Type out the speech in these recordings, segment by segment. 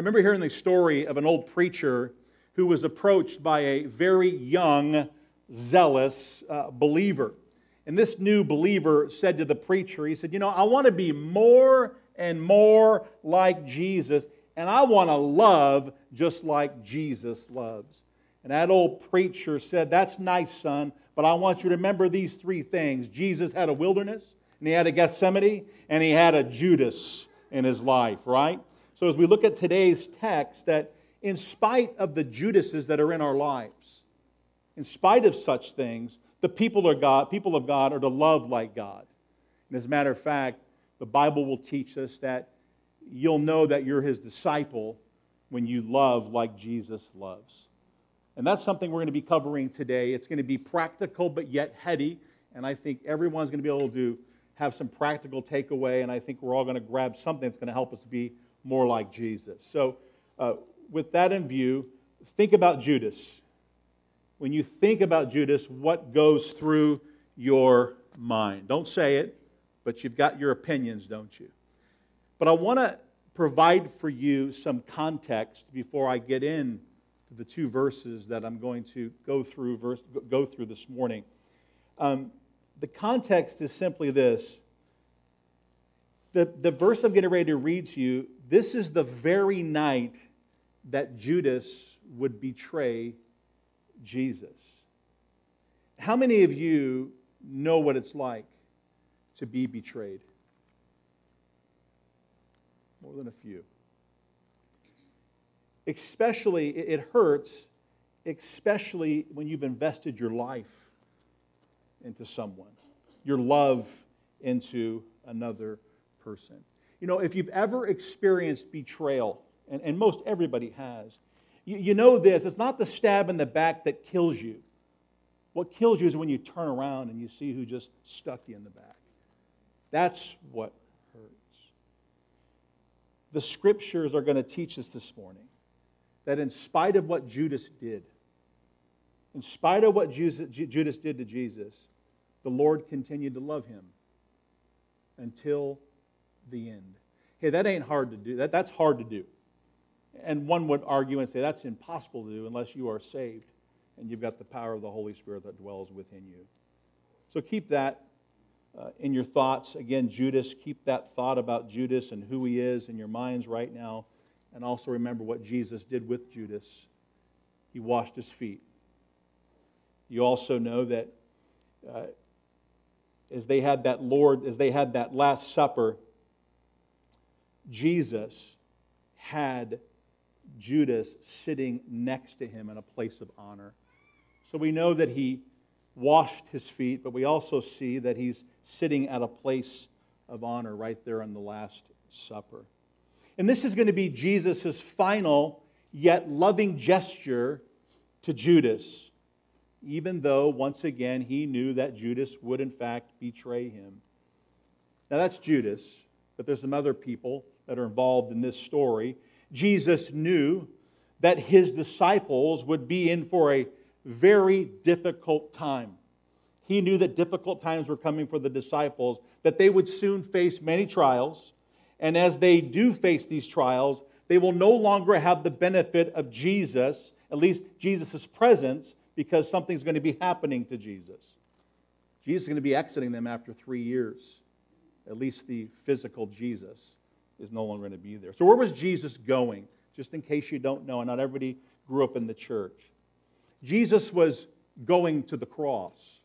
remember hearing the story of an old preacher who was approached by a very young, zealous uh, believer. And this new believer said to the preacher, he said, You know, I want to be more and more like Jesus, and I want to love just like Jesus loves. And that old preacher said, That's nice, son, but I want you to remember these three things. Jesus had a wilderness, and he had a Gethsemane, and he had a Judas in his life, right? So as we look at today's text, that in spite of the Judases that are in our lives, in spite of such things, the people of God, people of God are to love like God. And as a matter of fact, the Bible will teach us that you'll know that you're his disciple when you love like Jesus loves. And that's something we're going to be covering today. It's going to be practical but yet heady, and I think everyone's going to be able to have some practical takeaway, and I think we're all going to grab something that's going to help us be more like Jesus. So, uh, with that in view, think about Judas. When you think about Judas, what goes through your mind? Don't say it, but you've got your opinions, don't you? But I want to provide for you some context before I get in to the two verses that I'm going to go through, verse, go through this morning. Um, the context is simply this. The, the verse I'm getting ready to read to you, this is the very night that Judas would betray Jesus. How many of you know what it's like to be betrayed? More than a few. Especially, it hurts, especially when you've invested your life into someone, your love into another person. You know, if you've ever experienced betrayal, and, and most everybody has. You, you know this it's not the stab in the back that kills you. What kills you is when you turn around and you see who just stuck you in the back. That's what hurts. The scriptures are going to teach us this morning that in spite of what Judas did, in spite of what Judas did to Jesus, the Lord continued to love him until the end. Hey, that ain't hard to do. That, that's hard to do. And one would argue and say that's impossible to do unless you are saved and you've got the power of the Holy Spirit that dwells within you. So keep that uh, in your thoughts. Again, Judas, keep that thought about Judas and who he is in your minds right now. And also remember what Jesus did with Judas. He washed his feet. You also know that uh, as they had that Lord, as they had that Last Supper, Jesus had Judas sitting next to him in a place of honor. So we know that he washed his feet, but we also see that he's sitting at a place of honor right there in the Last Supper. And this is going to be Jesus' final yet loving gesture to Judas, even though, once again, he knew that Judas would, in fact, betray him. Now, that's Judas, but there's some other people that are involved in this story. Jesus knew that his disciples would be in for a very difficult time. He knew that difficult times were coming for the disciples, that they would soon face many trials. And as they do face these trials, they will no longer have the benefit of Jesus, at least Jesus' presence, because something's going to be happening to Jesus. Jesus is going to be exiting them after three years, at least the physical Jesus is no longer going to be there. So, where was Jesus going? Just in case you don't know, and not everybody grew up in the church. Jesus was going to the cross.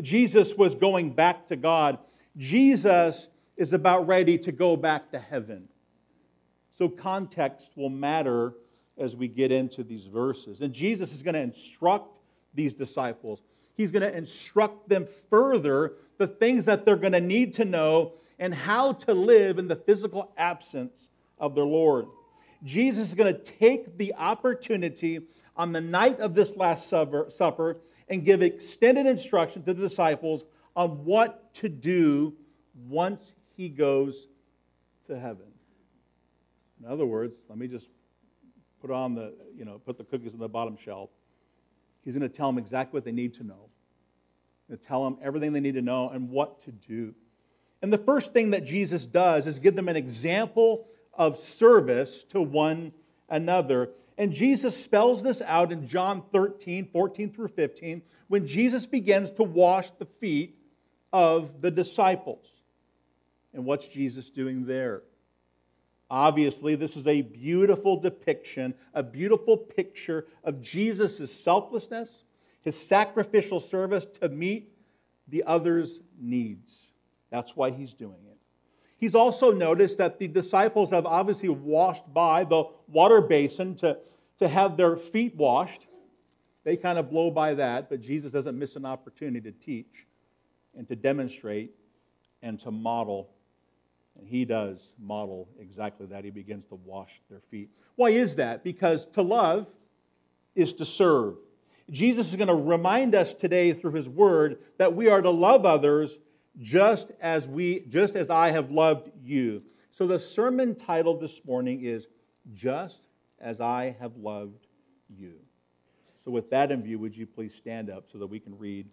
Jesus was going back to God. Jesus is about ready to go back to heaven. So, context will matter as we get into these verses. And Jesus is going to instruct these disciples. He's going to instruct them further the things that they're going to need to know and how to live in the physical absence of their Lord. Jesus is going to take the opportunity on the night of this Last Supper and give extended instruction to the disciples on what to do once he goes to heaven. In other words, let me just put on the, you know, put the cookies on the bottom shelf. He's going to tell them exactly what they need to know. He's going to tell them everything they need to know and what to do. And the first thing that Jesus does is give them an example of service to one another. And Jesus spells this out in John 13, 14 through 15, when Jesus begins to wash the feet of the disciples. And what's Jesus doing there? Obviously, this is a beautiful depiction, a beautiful picture of Jesus' selflessness, his sacrificial service to meet the other's needs. That's why he's doing it. He's also noticed that the disciples have obviously washed by the water basin to, to have their feet washed. They kind of blow by that, but Jesus doesn't miss an opportunity to teach and to demonstrate and to model and he does model exactly that. He begins to wash their feet. Why is that? Because to love is to serve. Jesus is going to remind us today through his word that we are to love others just as we just as I have loved you. So the sermon title this morning is just as I have loved you. So with that in view, would you please stand up so that we can read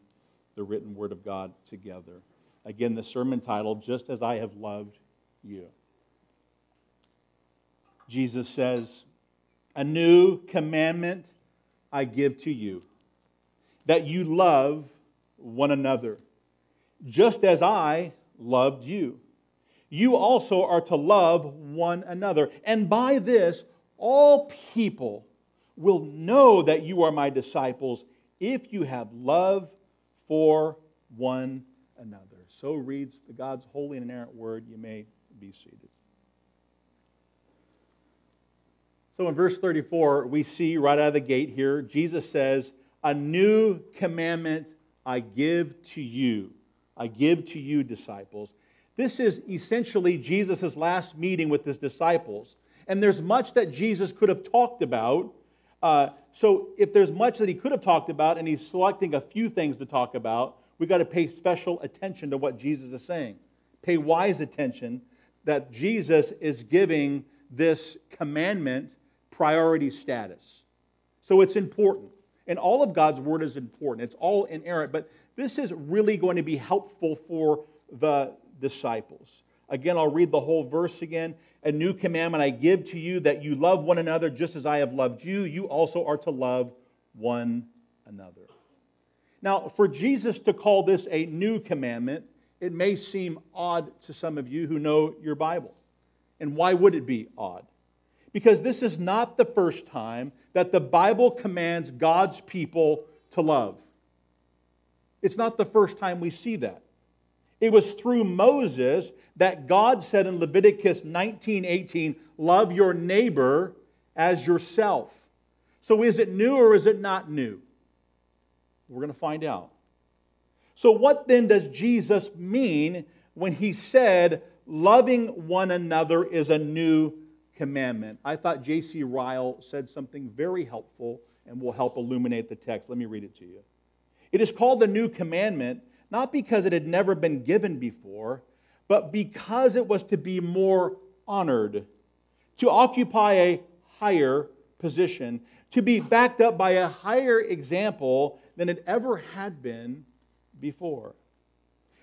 the written word of God together? Again, the sermon title just as I have loved you. Jesus says, A new commandment I give to you, that you love one another, just as I loved you. You also are to love one another. And by this, all people will know that you are my disciples if you have love for one another. So reads the God's holy and inerrant word. You may be seated. So in verse 34, we see right out of the gate here, Jesus says, A new commandment I give to you. I give to you, disciples. This is essentially Jesus' last meeting with his disciples. And there's much that Jesus could have talked about. Uh, so if there's much that he could have talked about and he's selecting a few things to talk about, we've got to pay special attention to what Jesus is saying. Pay wise attention that Jesus is giving this commandment priority status. So it's important. And all of God's word is important. It's all inerrant, but this is really going to be helpful for the disciples. Again, I'll read the whole verse again. A new commandment I give to you that you love one another just as I have loved you. You also are to love one another. Now, for Jesus to call this a new commandment, it may seem odd to some of you who know your Bible. And why would it be odd? Because this is not the first time that the Bible commands God's people to love. It's not the first time we see that. It was through Moses that God said in Leviticus 19:18, "Love your neighbor as yourself." So is it new or is it not new? We're going to find out. So, what then does Jesus mean when he said, loving one another is a new commandment? I thought J.C. Ryle said something very helpful and will help illuminate the text. Let me read it to you. It is called the new commandment not because it had never been given before, but because it was to be more honored, to occupy a higher position, to be backed up by a higher example than it ever had been before.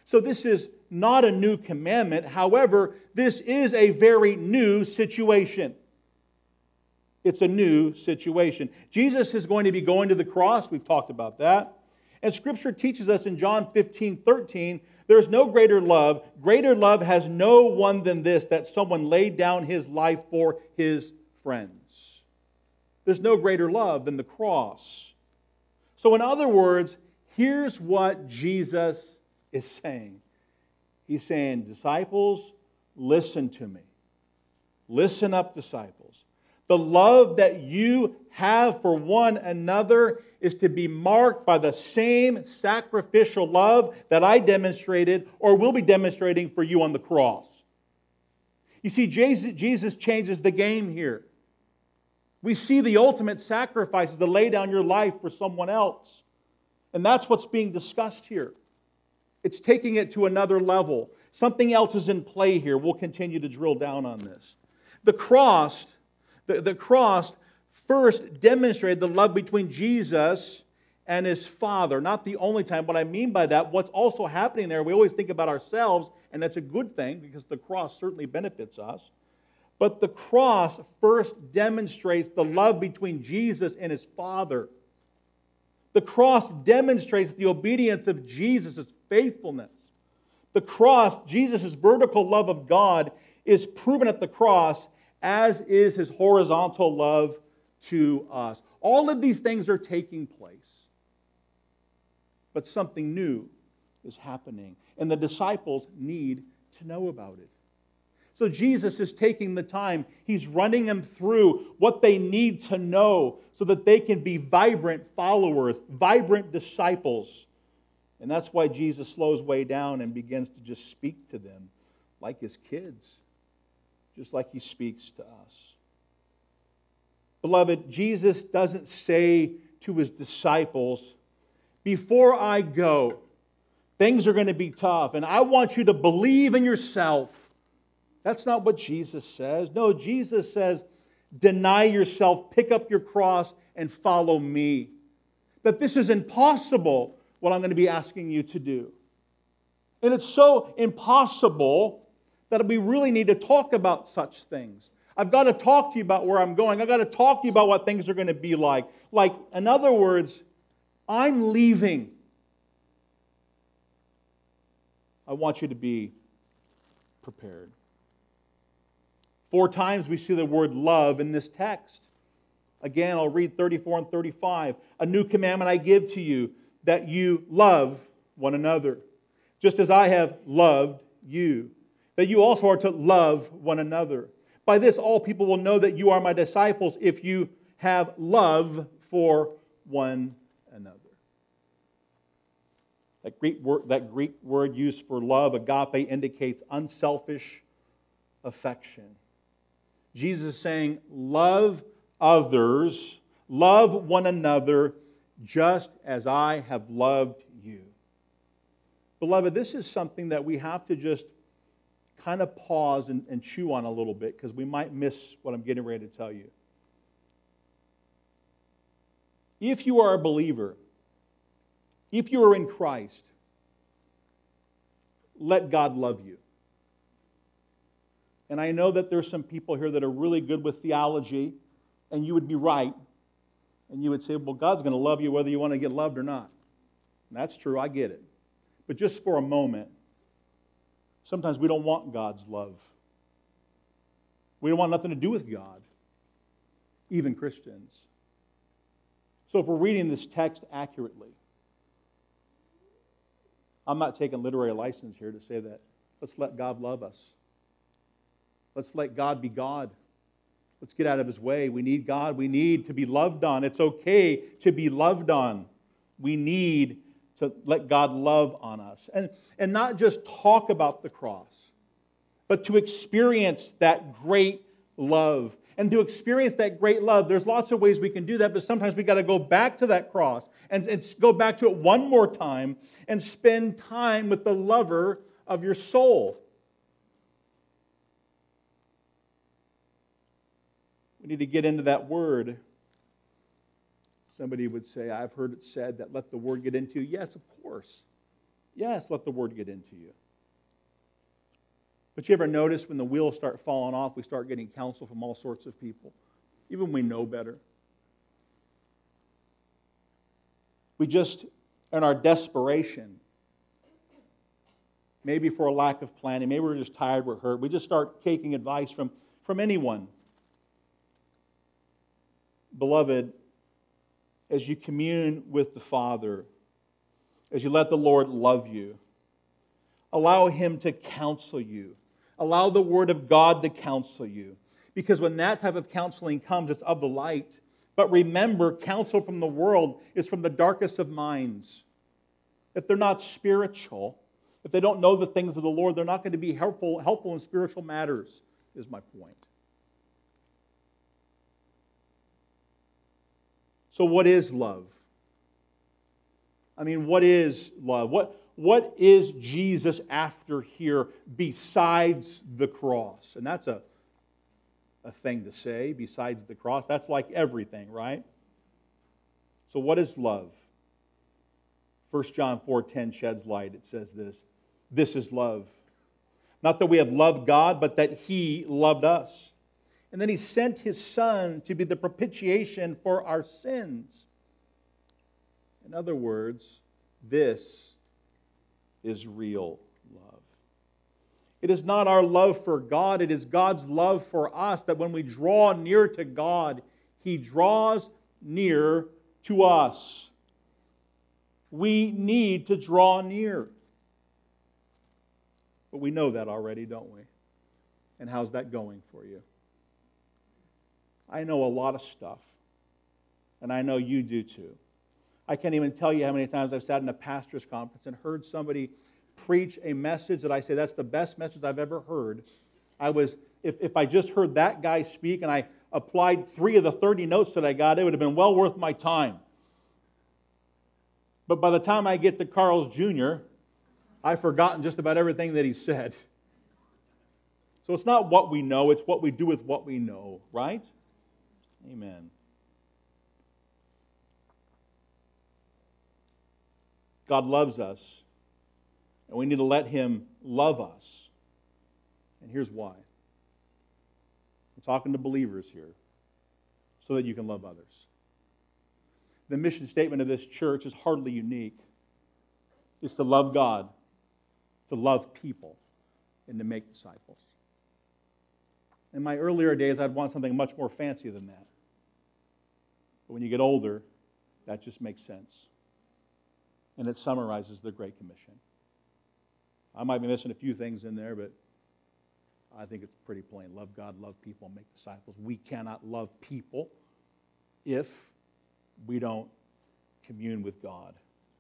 So, this is not a new commandment. However, this is a very new situation. It's a new situation. Jesus is going to be going to the cross. We've talked about that. And Scripture teaches us in John 15 13, there is no greater love. Greater love has no one than this, that someone laid down his life for his friends. There's no greater love than the cross. So, in other words, Here's what Jesus is saying He's saying, Disciples, listen to me. Listen up, disciples. The love that you have for one another is to be marked by the same sacrificial love that I demonstrated or will be demonstrating for you on the cross. You see, Jesus changes the game here. We see the ultimate sacrifice is to lay down your life for someone else. And that's what's being discussed here. It's taking it to another level. Something else is in play here. We'll continue to drill down on this. The cross, the, the cross first demonstrated the love between Jesus and his Father. Not the only time. What I mean by that, what's also happening there, we always think about ourselves, and that's a good thing because the cross certainly benefits us. But the cross first demonstrates the love between Jesus and his Father. The cross demonstrates the obedience of Jesus' faithfulness. The cross, Jesus' vertical love of God, is proven at the cross, as is his horizontal love to us. All of these things are taking place. But something new is happening, and the disciples need to know about it. So Jesus is taking the time, he's running them through what they need to know so that they can be vibrant followers, vibrant disciples. And that's why Jesus slows way down and begins to just speak to them like his kids, just like he speaks to us. Beloved, Jesus doesn't say to his disciples, Before I go, things are going to be tough, and I want you to believe in yourself. That's not what Jesus says. No, Jesus says, Deny yourself, pick up your cross, and follow me. But this is impossible, what I'm going to be asking you to do. And it's so impossible that we really need to talk about such things. I've got to talk to you about where I'm going. I've got to talk to you about what things are going to be like. Like, in other words, I'm leaving. I want you to be prepared. Four times we see the word love in this text. Again, I'll read 34 and 35. A new commandment I give to you that you love one another, just as I have loved you. That you also are to love one another. By this, all people will know that you are my disciples if you have love for one another. That Greek, word, that Greek word used for love, agape, indicates unselfish affection. Jesus is saying, Love others, love one another, just as I have loved you. Beloved, this is something that we have to just kind of pause and, and chew on a little bit because we might miss what I'm getting ready to tell you. If you are a believer, if you are in Christ, let God love you. And I know that there's some people here that are really good with theology, and you would be right. And you would say, well, God's going to love you whether you want to get loved or not. And that's true, I get it. But just for a moment, sometimes we don't want God's love. We don't want nothing to do with God, even Christians. So if we're reading this text accurately, I'm not taking literary license here to say that. Let's let God love us. Let's let God be God. Let's get out of his way. We need God. We need to be loved on. It's okay to be loved on. We need to let God love on us. And, and not just talk about the cross, but to experience that great love. And to experience that great love, there's lots of ways we can do that, but sometimes we got to go back to that cross and, and go back to it one more time and spend time with the lover of your soul. We need to get into that word. Somebody would say, I've heard it said that let the word get into you. Yes, of course. Yes, let the word get into you. But you ever notice when the wheels start falling off, we start getting counsel from all sorts of people, even we know better? We just, in our desperation, maybe for a lack of planning, maybe we're just tired, we're hurt, we just start taking advice from, from anyone beloved, as you commune with the Father, as you let the Lord love you, allow Him to counsel you. Allow the Word of God to counsel you. Because when that type of counseling comes, it's of the light. But remember, counsel from the world is from the darkest of minds. If they're not spiritual, if they don't know the things of the Lord, they're not going to be helpful, helpful in spiritual matters, is my point. So, what is love? I mean, what is love? What, what is Jesus after here besides the cross? And that's a, a thing to say, besides the cross. That's like everything, right? So, what is love? 1 John 4:10 sheds light. It says this. This is love. Not that we have loved God, but that he loved us And then he sent his son to be the propitiation for our sins. In other words, this is real love. It is not our love for God, it is God's love for us that when we draw near to God, he draws near to us. We need to draw near. But we know that already, don't we? And how's that going for you? I know a lot of stuff, and I know you do too. I can't even tell you how many times I've sat in a pastor's conference and heard somebody preach a message that I say, that's the best message I've ever heard. I was, if, if I just heard that guy speak and I applied three of the 30 notes that I got, it would have been well worth my time. But by the time I get to Carl's Jr., I've forgotten just about everything that he said. So it's not what we know, it's what we do with what we know, right? Amen. God loves us, and we need to let Him love us. And here's why I'm talking to believers here so that you can love others. The mission statement of this church is hardly unique. It's to love God to love people and to make disciples. In my earlier days, I'd want something much more fancy than that. But when you get older, that just makes sense. And it summarizes the Great Commission. I might be missing a few things in there, but I think it's pretty plain. Love God, love people, make disciples. We cannot love people if we don't commune with God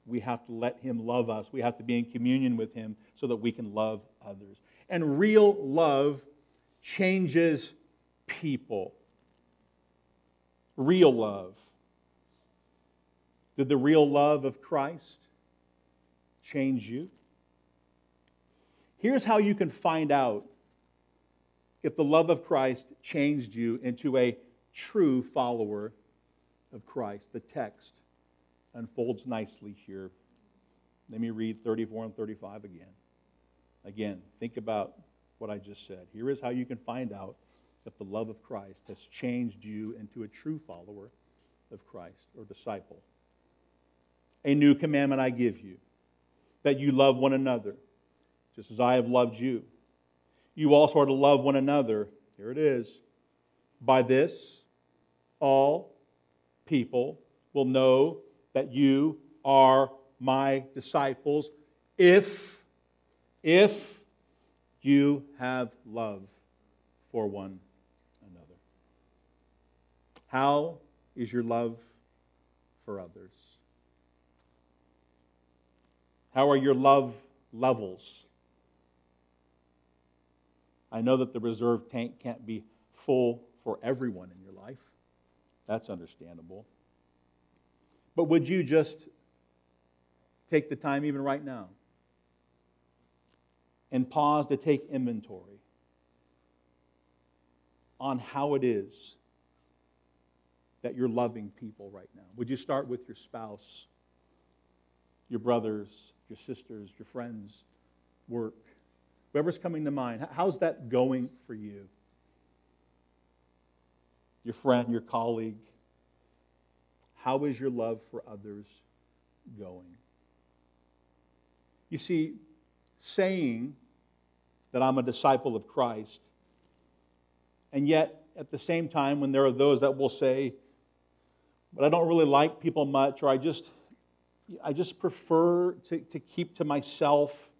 we have to let Him love us. We have to be in communion with Him so that we can love others. And real love changes people. Real love. Did the real love of Christ change you? Here's how you can find out if the love of Christ changed you into a true follower of Christ. The text unfolds nicely here. Let me read 34 and 35 again. Again, think about what I just said. Here is how you can find out if the love of Christ has changed you into a true follower of Christ or disciple. A new commandment I give you that you love one another, just as I have loved you. You also are to love one another. Here it is. By this, all people will know that you are my disciples if if you have love for one. How is your love for others? How are your love levels? I know that the reserve tank can't be full for everyone in your life. That's understandable. But would you just take the time, even right now, and pause to take inventory on how it is that you're loving people right now? Would you start with your spouse, your brothers, your sisters, your friends, work? Whoever's coming to mind, how's that going for you? Your friend, your colleague, how is your love for others going? You see, saying that I'm a disciple of Christ, and yet at the same time, when there are those that will say, but I don't really like people much, or I just, I just prefer to, to keep to myself.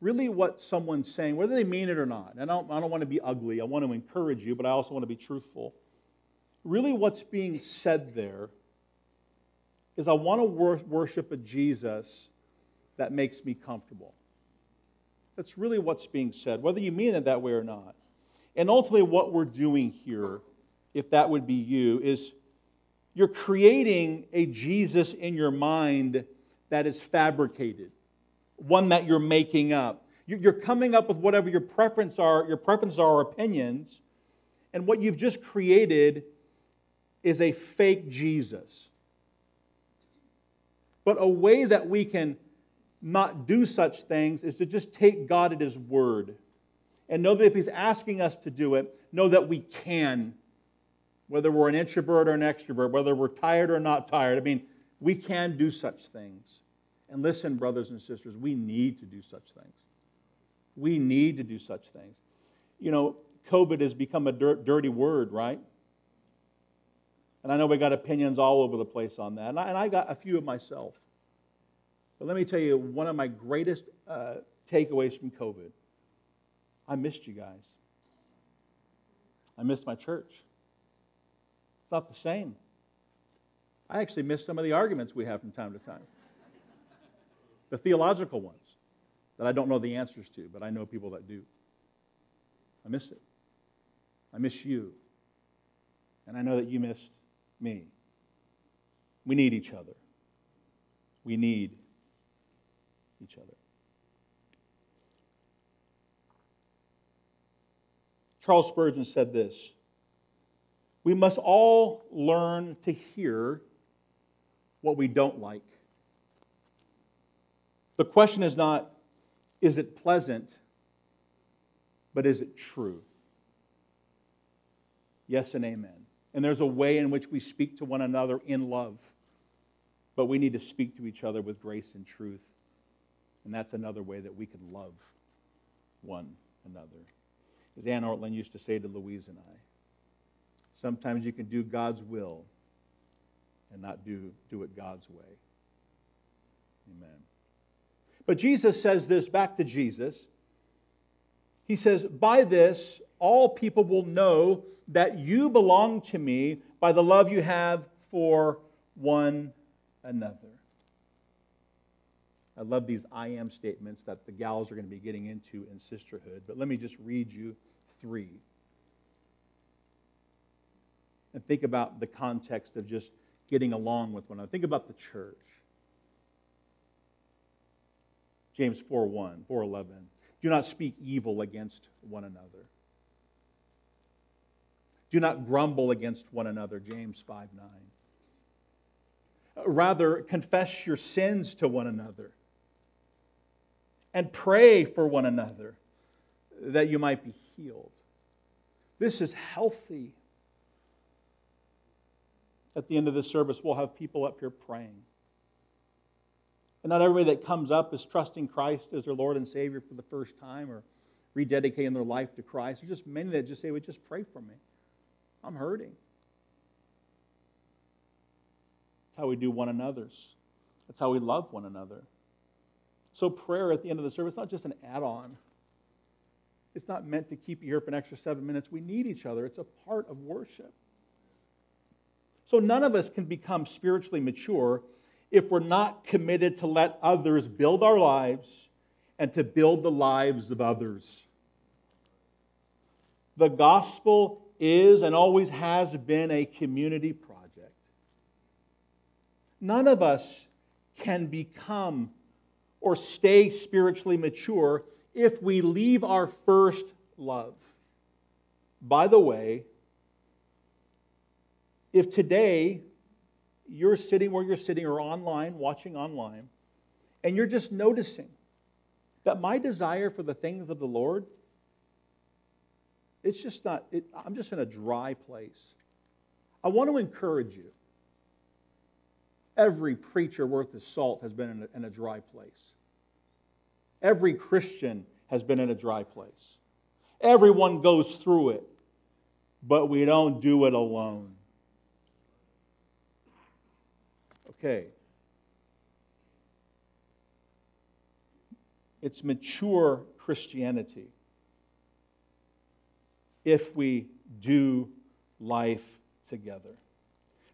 Really, what someone's saying, whether they mean it or not, and I don't, I don't want to be ugly, I want to encourage you, but I also want to be truthful. Really, what's being said there is I want to wor- worship a Jesus that makes me comfortable. That's really what's being said, whether you mean it that way or not. And ultimately, what we're doing here, if that would be you, is you're creating a Jesus in your mind that is fabricated, one that you're making up. You're coming up with whatever your preference are, your preferences are, opinions, and what you've just created is a fake Jesus. But a way that we can not do such things is to just take God at His word And know that if He's asking us to do it, know that we can. Whether we're an introvert or an extrovert, whether we're tired or not tired. I mean, we can do such things. And listen, brothers and sisters, we need to do such things. We need to do such things. You know, COVID has become a dirt, dirty word, right? And I know we got opinions all over the place on that. And I, and I got a few of myself. But let me tell you, one of my greatest uh, takeaways from COVID I missed you guys. I missed my church. Not the same. I actually miss some of the arguments we have from time to time. The theological ones that I don't know the answers to, but I know people that do. I miss it. I miss you. And I know that you missed me. We need each other. We need each other. Charles Spurgeon said this We must all learn to hear what we don't like. The question is not, is it pleasant, but is it true? Yes and amen. And there's a way in which we speak to one another in love, but we need to speak to each other with grace and truth. And that's another way that we can love one another. As Anne Ortlund used to say to Louise and I, sometimes you can do God's will and not do, do it God's way. Amen. But Jesus says this back to Jesus. He says, By this, all people will know that you belong to me by the love you have for one another. I love these I am statements that the gals are going to be getting into in sisterhood, but let me just read you three. And think about the context of just getting along with one another. Think about the church. James 4 1, 4 11. Do not speak evil against one another. Do not grumble against one another, James 5 9. Rather, confess your sins to one another and pray for one another that you might be healed. This is healthy. At the end of the service, we'll have people up here praying. And not everybody that comes up is trusting Christ as their Lord and Savior for the first time or rededicating their life to Christ. There's just many that just say, well, just pray for me. I'm hurting. That's how we do one another's. That's how we love one another. So prayer at the end of the service is not just an add-on. It's not meant to keep you here for an extra seven minutes. We need each other. It's a part of worship. So none of us can become spiritually mature if we're not committed to let others build our lives and to build the lives of others. The gospel is and always has been a community project. None of us can become or stay spiritually mature if we leave our first love. By the way, if today you're sitting where you're sitting or online, watching online, and you're just noticing that my desire for the things of the Lord, it's just not, it, I'm just in a dry place. I want to encourage you. Every preacher worth his salt has been in a, in a dry place. Every Christian has been in a dry place. Everyone goes through it, but we don't do it alone. Okay. It's mature Christianity if we do life together.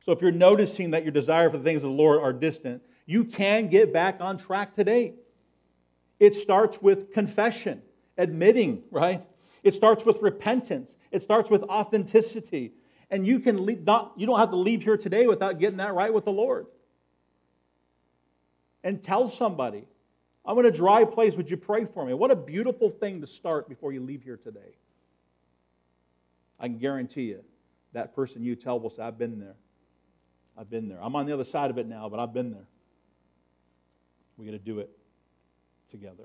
So if you're noticing that your desire for the things of the Lord are distant, you can get back on track today. It starts with confession, admitting, right? It starts with repentance. It starts with authenticity. And you can leave, not you don't have to leave here today without getting that right with the Lord and tell somebody, I'm in a dry place. Would you pray for me? What a beautiful thing to start before you leave here today. I can guarantee you that person you tell will say, I've been there. I've been there. I'm on the other side of it now, but I've been there. We're going to do it together.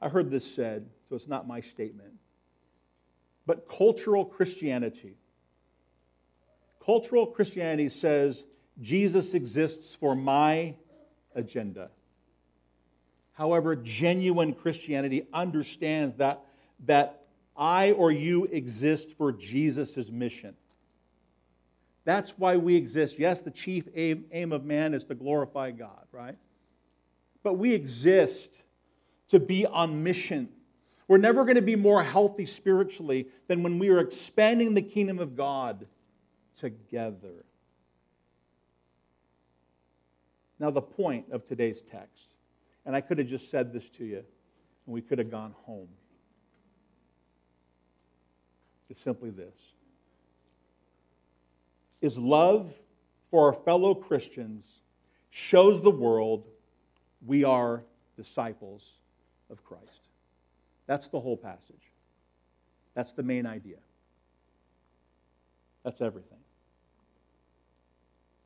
I heard this said, so it's not my statement. But cultural Christianity, cultural Christianity says Jesus exists for my agenda. However, genuine Christianity understands that, that I or you exist for Jesus' mission. That's why we exist. Yes, the chief aim, aim of man is to glorify God, right? But we exist to be on mission. We're never going to be more healthy spiritually than when we are expanding the kingdom of God together. Now, the point of today's text, and I could have just said this to you, and we could have gone home, is simply this is love for our fellow Christians shows the world we are disciples of Christ. That's the whole passage. That's the main idea. That's everything.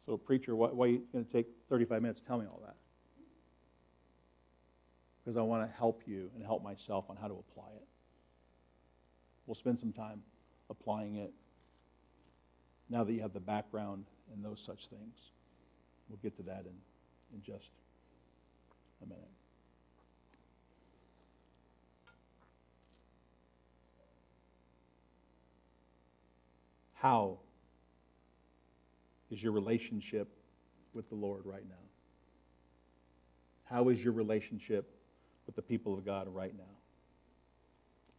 So, preacher, why, why are you going to take 35 minutes to tell me all that? Because I want to help you and help myself on how to apply it. We'll spend some time applying it now that you have the background and those such things. We'll get to that in, in just a minute. How is your relationship with the Lord right now? How is your relationship with the people of God right now?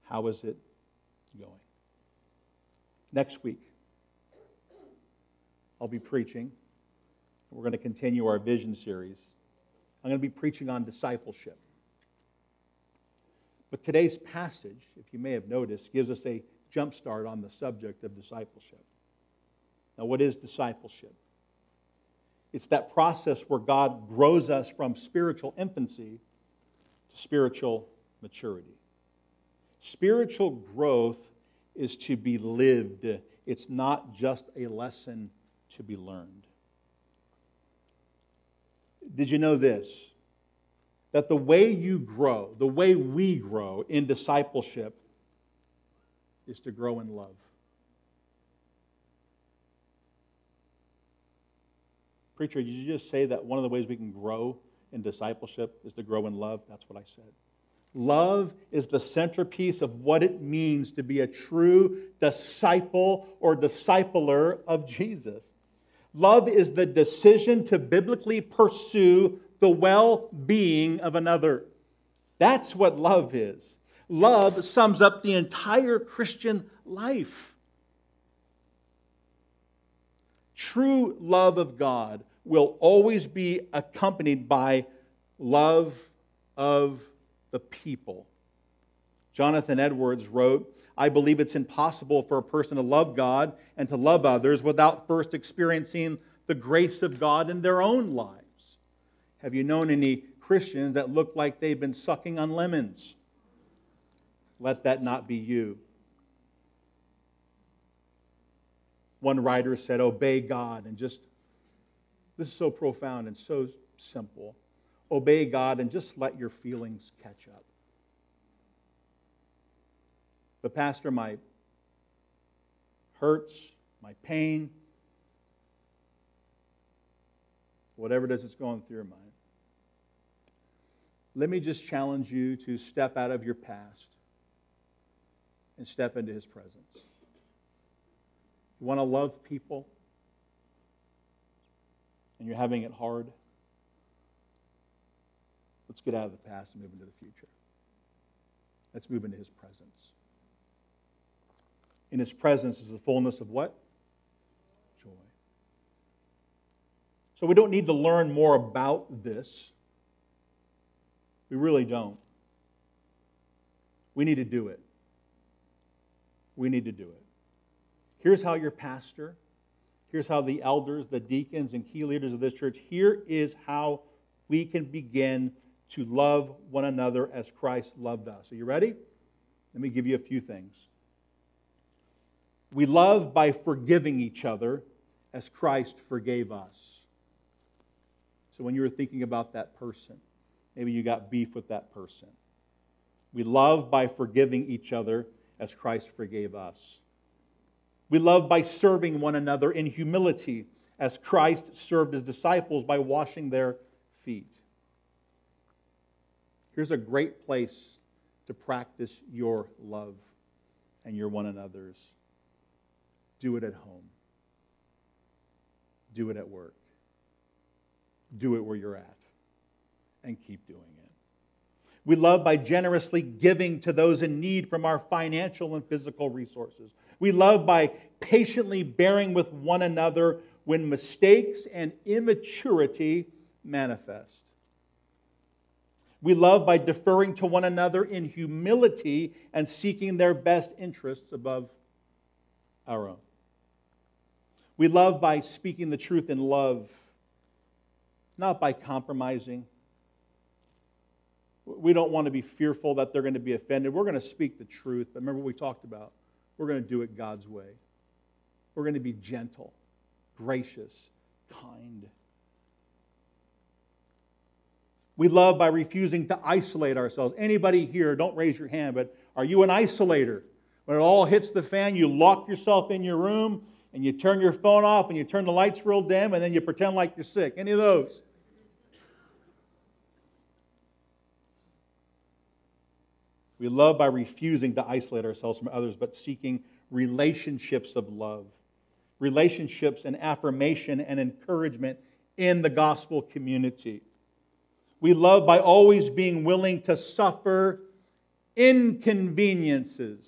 How is it going? Next week, I'll be preaching. We're going to continue our vision series. I'm going to be preaching on discipleship. But today's passage, if you may have noticed, gives us a jump start on the subject of discipleship. Now, what is discipleship? It's that process where God grows us from spiritual infancy to spiritual maturity. Spiritual growth is to be lived, it's not just a lesson to be learned. Did you know this? That the way you grow, the way we grow in discipleship, is to grow in love. Preacher, did you just say that one of the ways we can grow in discipleship is to grow in love? That's what I said. Love is the centerpiece of what it means to be a true disciple or discipler of Jesus. Love is the decision to biblically pursue the well being of another. That's what love is. Love sums up the entire Christian life. True love of God will always be accompanied by love of the people. Jonathan Edwards wrote, I believe it's impossible for a person to love God and to love others without first experiencing the grace of God in their own lives. Have you known any Christians that look like they've been sucking on lemons? Let that not be you. One writer said, Obey God and just, this is so profound and so simple. Obey God and just let your feelings catch up. But, Pastor, my hurts, my pain, whatever it is that's going through your mind, let me just challenge you to step out of your past and step into his presence. You want to love people and you're having it hard? Let's get out of the past and move into the future. Let's move into his presence. In his presence is the fullness of what? Joy. So we don't need to learn more about this. We really don't. We need to do it. We need to do it. Here's how your pastor, here's how the elders, the deacons, and key leaders of this church, here is how we can begin to love one another as Christ loved us. Are you ready? Let me give you a few things. We love by forgiving each other as Christ forgave us. So when you were thinking about that person, maybe you got beef with that person. We love by forgiving each other as Christ forgave us. We love by serving one another in humility as Christ served his disciples by washing their feet. Here's a great place to practice your love and your one another's. Do it at home. Do it at work. Do it where you're at. And keep doing it. We love by generously giving to those in need from our financial and physical resources. We love by patiently bearing with one another when mistakes and immaturity manifest. We love by deferring to one another in humility and seeking their best interests above our own. We love by speaking the truth in love, not by compromising we don't want to be fearful that they're going to be offended. We're going to speak the truth. But remember what we talked about? We're going to do it God's way. We're going to be gentle, gracious, kind. We love by refusing to isolate ourselves. Anybody here, don't raise your hand, but are you an isolator? When it all hits the fan, you lock yourself in your room and you turn your phone off and you turn the lights real dim and then you pretend like you're sick. Any of those? We love by refusing to isolate ourselves from others, but seeking relationships of love, relationships and affirmation and encouragement in the gospel community. We love by always being willing to suffer inconveniences.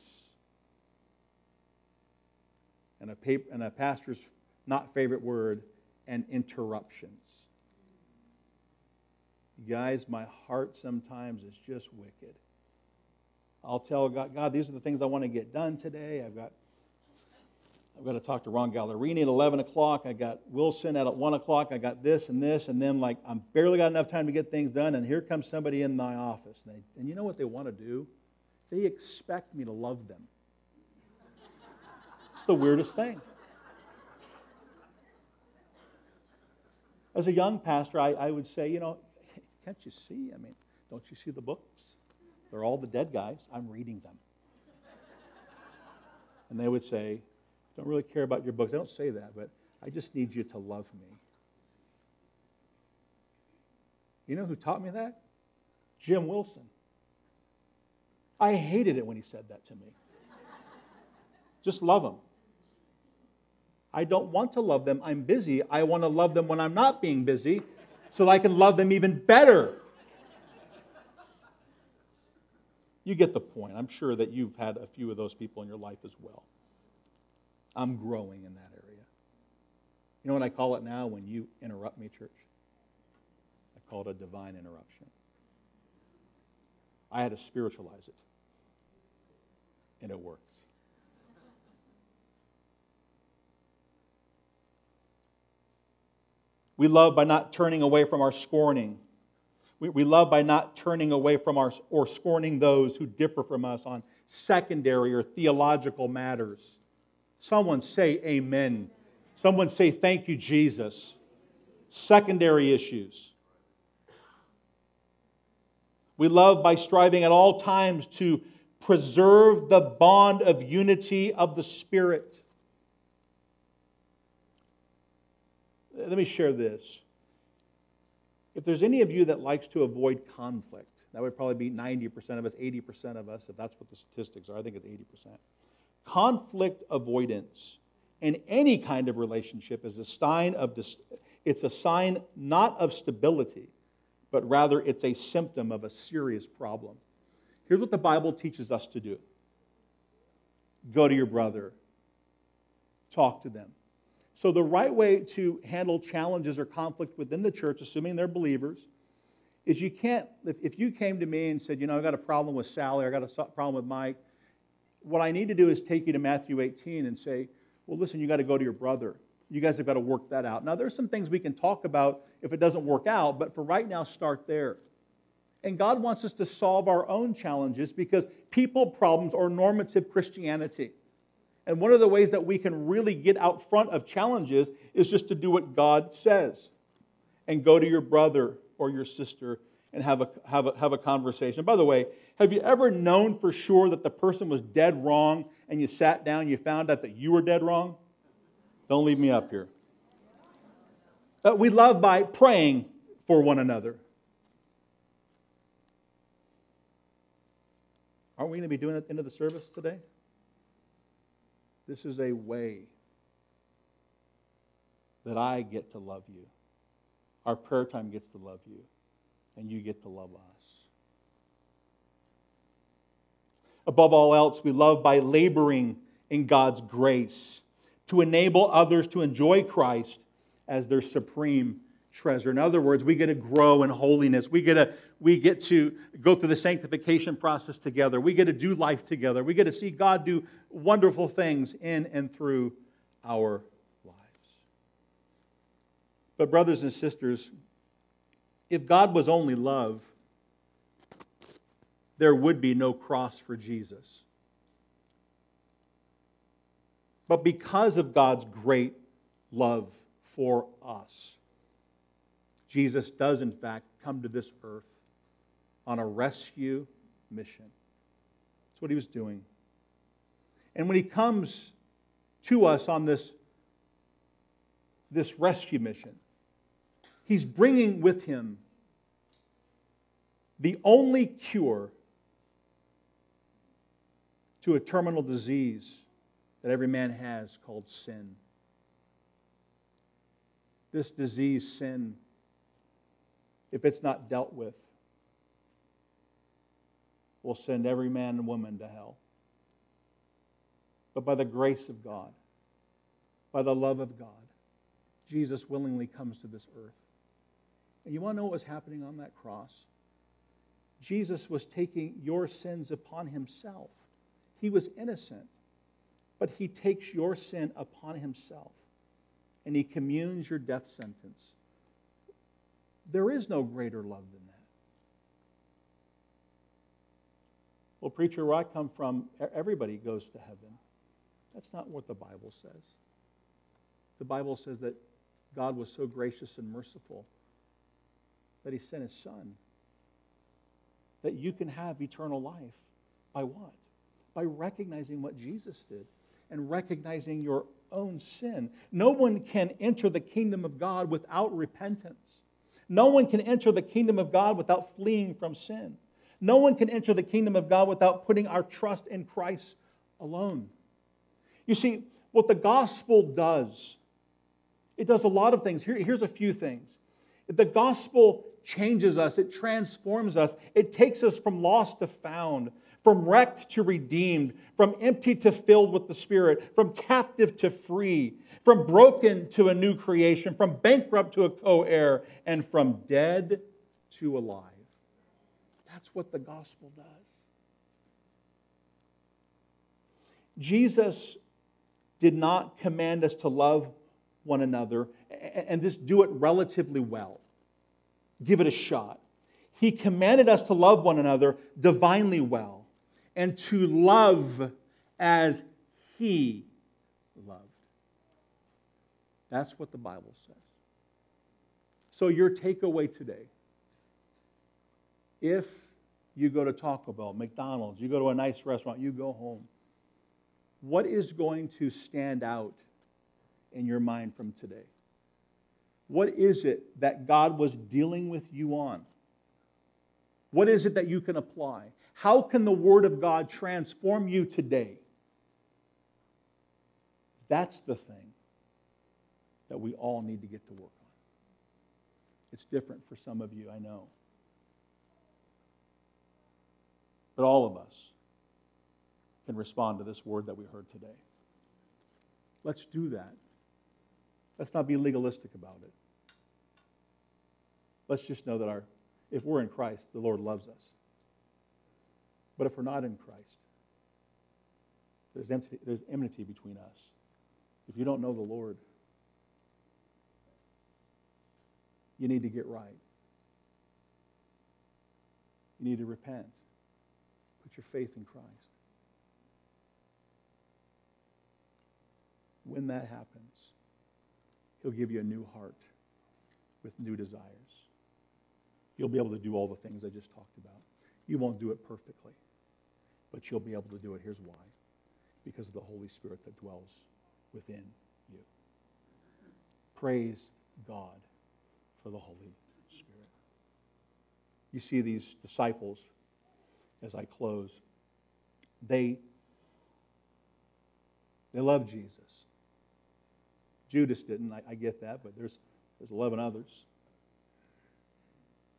And a, paper, and a pastor's not favorite word, and interruptions. guys, my heart sometimes is just wicked. I'll tell God, God, these are the things I want to get done today. I've got I've got to talk to Ron Gallerini at 11 o'clock. I got Wilson at 1 o'clock. I got this and this. And then, like, I'm barely got enough time to get things done. And here comes somebody in my office. And, they, and you know what they want to do? They expect me to love them. It's the weirdest thing. As a young pastor, I, I would say, you know, can't you see? I mean, don't you see the books? They're all the dead guys. I'm reading them. And they would say, Don't really care about your books. I don't say that, but I just need you to love me. You know who taught me that? Jim Wilson. I hated it when he said that to me. Just love them. I don't want to love them. I'm busy. I want to love them when I'm not being busy so I can love them even better You get the point. I'm sure that you've had a few of those people in your life as well. I'm growing in that area. You know what I call it now when you interrupt me, church? I call it a divine interruption. I had to spiritualize it, and it works. We love by not turning away from our scorning we, we love by not turning away from our or scorning those who differ from us on secondary or theological matters. Someone say amen. Someone say thank you, Jesus. Secondary issues. We love by striving at all times to preserve the bond of unity of the Spirit. Let me share this. If there's any of you that likes to avoid conflict, that would probably be 90% of us, 80% of us, if that's what the statistics are. I think it's 80%. Conflict avoidance in any kind of relationship is a sign of it's a sign not of stability, but rather it's a symptom of a serious problem. Here's what the Bible teaches us to do. Go to your brother. Talk to them. So, the right way to handle challenges or conflict within the church, assuming they're believers, is you can't, if, if you came to me and said, you know, I've got a problem with Sally, I've got a problem with Mike, what I need to do is take you to Matthew 18 and say, well, listen, you got to go to your brother. You guys have got to work that out. Now, there's some things we can talk about if it doesn't work out, but for right now, start there. And God wants us to solve our own challenges because people problems are normative Christianity. And one of the ways that we can really get out front of challenges is just to do what God says and go to your brother or your sister and have a, have a, have a conversation. By the way, Have you ever known for sure that the person was dead wrong and you sat down you found out that you were dead wrong? Don't leave me up here. Uh, we love by praying for one another. Aren't we going to be doing that at the end of the service today? This is a way that I get to love you. Our prayer time gets to love you, and you get to love us. Above all else, we love by laboring in God's grace to enable others to enjoy Christ as their supreme treasure. In other words, we get to grow in holiness. We get to, we get to go through the sanctification process together. We get to do life together. We get to see God do wonderful things in and through our lives. But, brothers and sisters, if God was only love, there would be no cross for Jesus. But because of God's great love for us, Jesus does, in fact, come to this earth on a rescue mission. That's what he was doing. And when he comes to us on this, this rescue mission, he's bringing with him the only cure to a terminal disease that every man has called sin. This disease, sin, if it's not dealt with, will send every man and woman to hell. But by the grace of God, by the love of God, Jesus willingly comes to this earth. And you want to know what was happening on that cross? Jesus was taking your sins upon himself. He was innocent, but he takes your sin upon himself and he communes your death sentence. There is no greater love than that. Well, preacher, where I come from, everybody goes to heaven. That's not what the Bible says. The Bible says that God was so gracious and merciful that he sent his son. That you can have eternal life. By what? By recognizing what Jesus did and recognizing your own sin. No one can enter the kingdom of God without repentance. No one can enter the kingdom of God without fleeing from sin. No one can enter the kingdom of God without putting our trust in Christ alone. You see, what the gospel does, it does a lot of things. Here, here's a few things. The gospel changes us, it transforms us, it takes us from lost to found, from wrecked to redeemed, from empty to filled with the Spirit, from captive to free, from broken to a new creation, from bankrupt to a co heir, and from dead to alive. That's what the gospel does. Jesus did not command us to love one another and just do it relatively well. Give it a shot. He commanded us to love one another divinely well and to love as he loved. That's what the Bible says. So, your takeaway today if you go to Taco Bell, McDonald's, you go to a nice restaurant, you go home, what is going to stand out in your mind from today? What is it that God was dealing with you on? What is it that you can apply? How can the Word of God transform you today? That's the thing that we all need to get to work on. It's different for some of you, I know. But all of us can respond to this word that we heard today. Let's do that. Let's not be legalistic about it. Let's just know that our, if we're in Christ, the Lord loves us. But if we're not in Christ, there's, empty, there's enmity between us. If you don't know the Lord, you need to get right. You need to repent. Your faith in Christ. When that happens, He'll give you a new heart with new desires. You'll be able to do all the things I just talked about. You won't do it perfectly, but you'll be able to do it. Here's why because of the Holy Spirit that dwells within you. Praise God for the Holy Spirit. You see these disciples as I close. They they love Jesus. Judas didn't, I, I get that, but there's there's 11 others.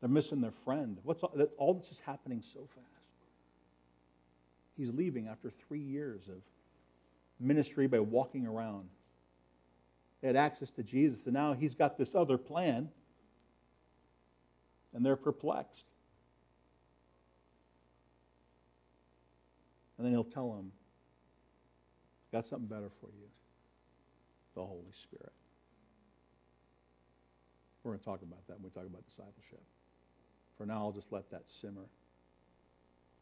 They're missing their friend. What's all, all this is happening so fast. He's leaving after three years of ministry by walking around. They had access to Jesus, and now he's got this other plan, and they're perplexed. And then he'll tell them, Got something better for you the Holy Spirit. We're going to talk about that when we talk about discipleship. For now, I'll just let that simmer.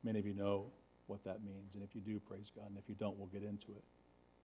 Many of you know what that means, and if you do, praise God, and if you don't, we'll get into it.